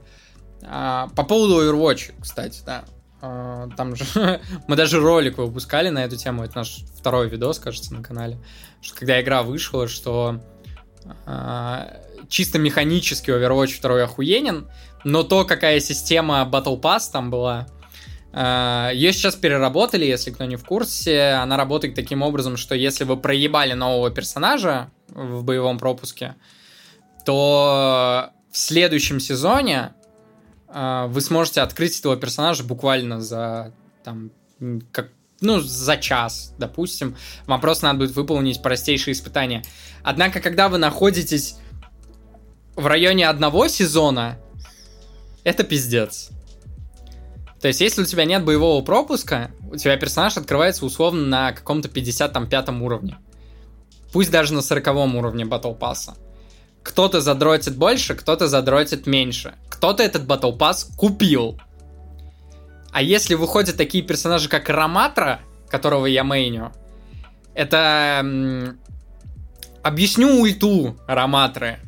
По поводу Overwatch, кстати, да. А, там же мы даже ролик выпускали на эту тему. Это наш второй видос, кажется, на канале. Что когда игра вышла, что а, чисто механически Overwatch 2 охуенен, но то, какая система Battle Pass там была, а, ее сейчас переработали, если кто не в курсе. Она работает таким образом, что если вы проебали нового персонажа в боевом пропуске, то в следующем сезоне вы сможете открыть этого персонажа буквально за там как ну, за час, допустим. Вам просто надо будет выполнить простейшие испытания. Однако, когда вы находитесь в районе одного сезона, это пиздец. То есть, если у тебя нет боевого пропуска, у тебя персонаж открывается условно на каком-то 55 уровне. Пусть даже на 40 уровне Battle Pass кто-то задротит больше, кто-то задротит меньше. Кто-то этот Battle Pass купил. А если выходят такие персонажи, как Раматра, которого я мейню, это... Объясню ульту Раматры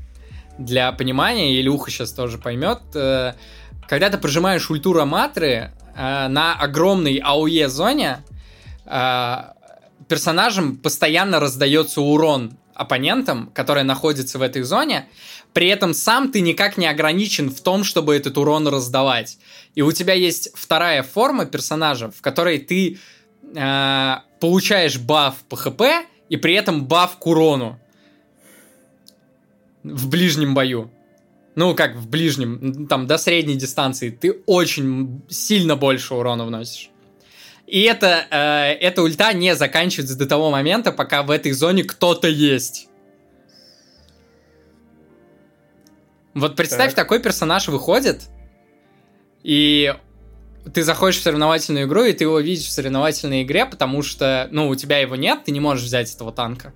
для понимания, Илюха сейчас тоже поймет. Э, когда ты прожимаешь ульту Раматры э, на огромной АОЕ зоне, э, персонажам постоянно раздается урон оппонентам, которые находятся в этой зоне, при этом сам ты никак не ограничен в том, чтобы этот урон раздавать. И у тебя есть вторая форма персонажа, в которой ты э, получаешь баф по хп и при этом баф к урону в ближнем бою. Ну, как в ближнем, там, до средней дистанции, ты очень сильно больше урона вносишь. И это, э, эта ульта не заканчивается до того момента, пока в этой зоне кто-то есть. Вот представь, так. такой персонаж выходит, и ты заходишь в соревновательную игру, и ты его видишь в соревновательной игре, потому что, ну, у тебя его нет, ты не можешь взять этого танка.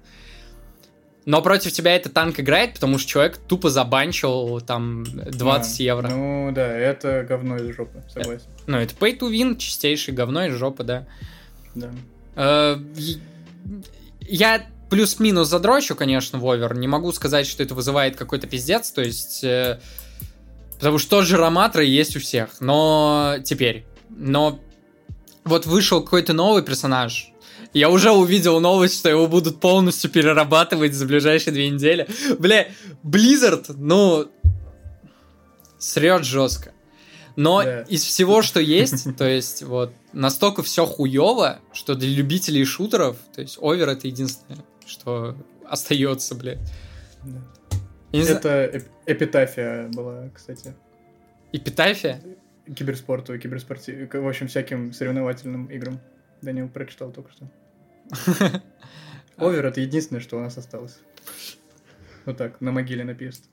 Но против тебя этот танк играет, потому что человек тупо забанчил там 20 а, евро. Ну да, это говно из жопы, согласен. Это, ну, это pay to win, чистейший говно из жопы, да. Да. Э, я плюс-минус задрочу, конечно, в овер. Не могу сказать, что это вызывает какой-то пиздец, то есть... Э, потому что тот же Роматра есть у всех, но теперь. Но вот вышел какой-то новый персонаж, я уже увидел новость, что его будут полностью перерабатывать за ближайшие две недели. Бля, Blizzard, ну, срет жестко. Но да. из всего, что есть, то есть вот настолько все хуево, что для любителей шутеров, то есть овер это единственное, что остается, блядь. Да. Это эп- эпитафия была, кстати. Эпитафия? Киберспорту, киберспорте, в общем, всяким соревновательным играм. Данил прочитал только что. Овер это единственное, что у нас осталось. Вот так, на могиле написано.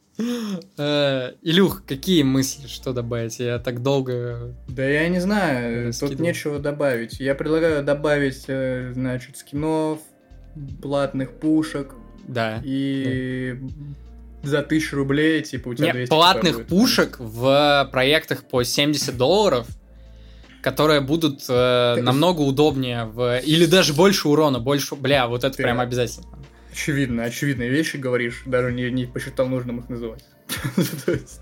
Э, Илюх, какие мысли, что добавить? Я так долго... Да я не знаю, тут нечего добавить. Я предлагаю добавить, э, значит, скинов, платных пушек Да. и за тысячу рублей, типа, у тебя Не, 200 платных пушек в проектах по 70 долларов, которые будут э, Ты- намного удобнее в... Или даже больше урона, больше... Бля, вот это Ты- прям обязательно. Очевидно, очевидные вещи говоришь, даже не, не посчитал нужным их называть. То есть,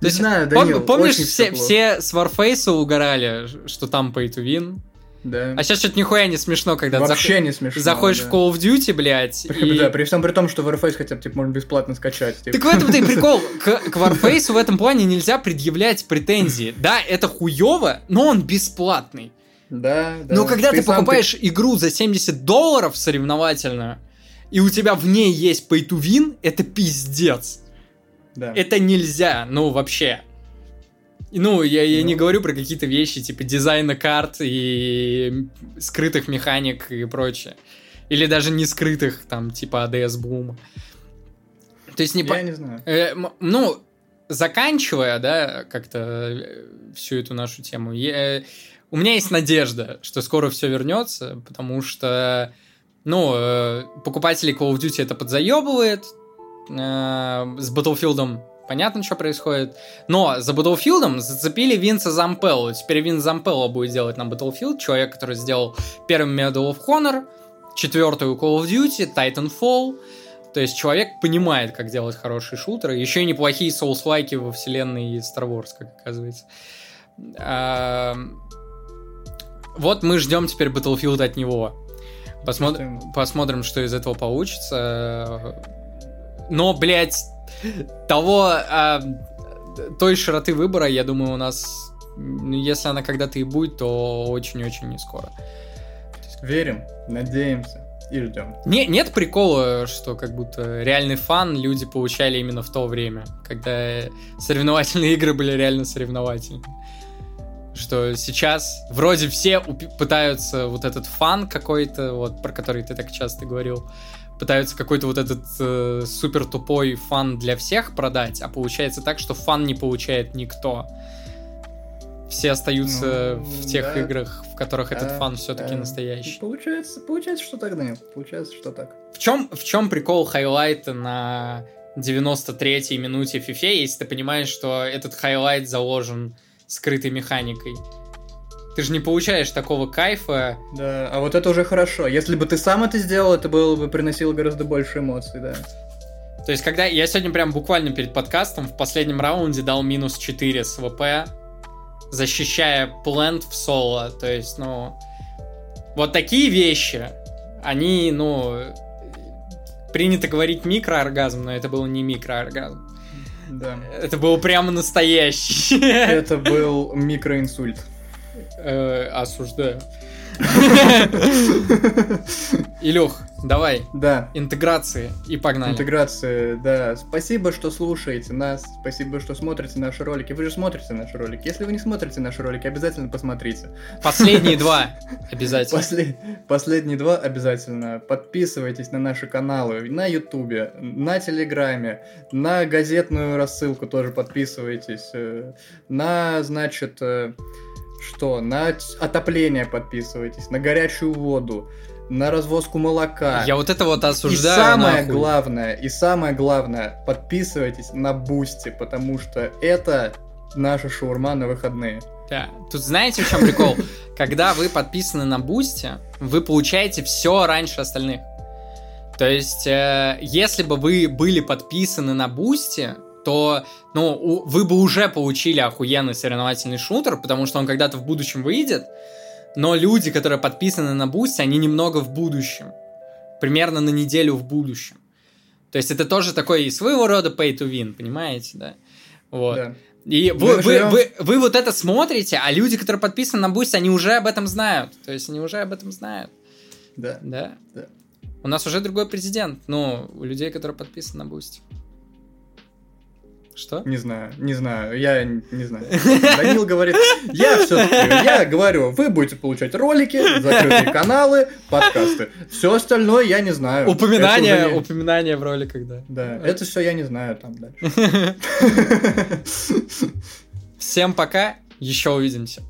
Не знаю, Данил, помнишь, все, все с Warface угорали, что там pay to win? Да. А сейчас что-то нихуя не смешно, когда ты Вообще заход- не смешно. заходишь да. в Call of Duty, блядь, и... Да, при всем при том, что Warface хотя бы типа, можно бесплатно скачать. типа. Так в этом-то и прикол. К, к Warface в этом плане нельзя предъявлять претензии. Да, это хуево, но он бесплатный. Да, да. Но когда ты, сам покупаешь игру за 70 долларов соревновательную, и у тебя в ней есть pay to win, это пиздец. Да. Это нельзя, ну вообще. Ну, я, я не Ну. говорю про какие-то вещи, типа дизайна карт и скрытых механик и прочее. Или даже не скрытых, там, типа ADS Boom. То есть не по- Я не знаю. Э, ну, заканчивая, да, как-то э, всю эту нашу тему, я- у меня есть надежда, что скоро все вернется, потому что, ну, э, покупатели Call of Duty это подзаебывает, э, с Battlefield понятно, что происходит, но за Battlefield зацепили Винса Зампелло, теперь Винс Зампелло будет делать на Battlefield, человек, который сделал первый Medal of Honor, четвертую Call of Duty, Titanfall, то есть человек понимает, как делать хорошие шутеры. Еще и неплохие соус-лайки во вселенной Star Wars, как оказывается. А, Вот мы ждем теперь Battlefield от него. Посмотрим, Ждем. посмотрим, что из этого получится. Но, блядь, того а, той широты выбора, я думаю, у нас, ну, если она когда-то и будет, то очень-очень не скоро. Верим, надеемся и ждем. Не, нет прикола, что как будто реальный фан люди получали именно в то время, когда соревновательные игры были реально соревновательными. Что сейчас вроде все пытаются вот этот фан какой-то, вот про который ты так часто говорил, пытаются какой-то вот этот э, супер тупой фан для всех продать, а получается так, что фан не получает никто. Все остаются Ну, в тех да. играх, в которых этот Да, фан все-таки да. настоящий. Получается, получается, что так, Данил. Получается, что так. В чем, в чем прикол highlight а на 93-й минуте FIFA, если ты понимаешь, что этот highlight заложен скрытой механикой? Ты же не получаешь такого кайфа. Да, а вот это уже хорошо. Если бы ты сам это сделал, это было бы приносило гораздо больше эмоций, да. То есть, когда я сегодня прям буквально перед подкастом в последнем раунде дал минус 4 с AWP, защищая плент в соло. То есть, ну, вот такие вещи, они, ну, принято говорить микрооргазм, но это был не микрооргазм. Да. Это был прямо настоящий. Это был микроинсульт. Э, Осуждаю. Илюх, давай, Да. интеграции и погнали. Интеграция, да. Спасибо, что слушаете нас. Спасибо, что смотрите наши ролики. Вы же смотрите наши ролики. Если вы не смотрите наши ролики, обязательно посмотрите. Последние два обязательно. После- Последние два обязательно. Подписывайтесь на наши каналы на Ютубе, на Телеграме, на газетную рассылку тоже подписывайтесь. э, На, значит, э, что? На отопление подписывайтесь, на горячую воду, на развозку молока. Я вот это вот И осуждаю. самое нахуй. главное, и самое главное, подписывайтесь на Boosty, потому что это наша шаурма на выходные. Да. Тут знаете, в чем прикол? Когда вы подписаны на Boosty, вы получаете все раньше остальных. То есть, э, если бы вы были подписаны на Boosty, то ну, вы бы уже получили охуенный соревновательный шутер, потому что он когда-то в будущем выйдет. Но люди, которые подписаны на Boosty, они немного в будущем. Примерно на неделю в будущем. То есть это тоже такой своего рода pay to win, понимаете, да? Вот. Да. И вы, вы, вы, вы вот это смотрите, а люди, которые подписаны на Boost, они уже об этом знают. То есть они уже об этом знают. Да. Да. Да. У нас уже другой президент, ну, у людей, которые подписаны на Boost. Что? Не знаю, не знаю, я не знаю. Данил говорит, я все-таки, я говорю, вы будете получать ролики, закрытые каналы, подкасты. Все остальное я не знаю. Упоминание, не... упоминание в роликах, да. Да, это все я не знаю там дальше. Всем пока, еще увидимся.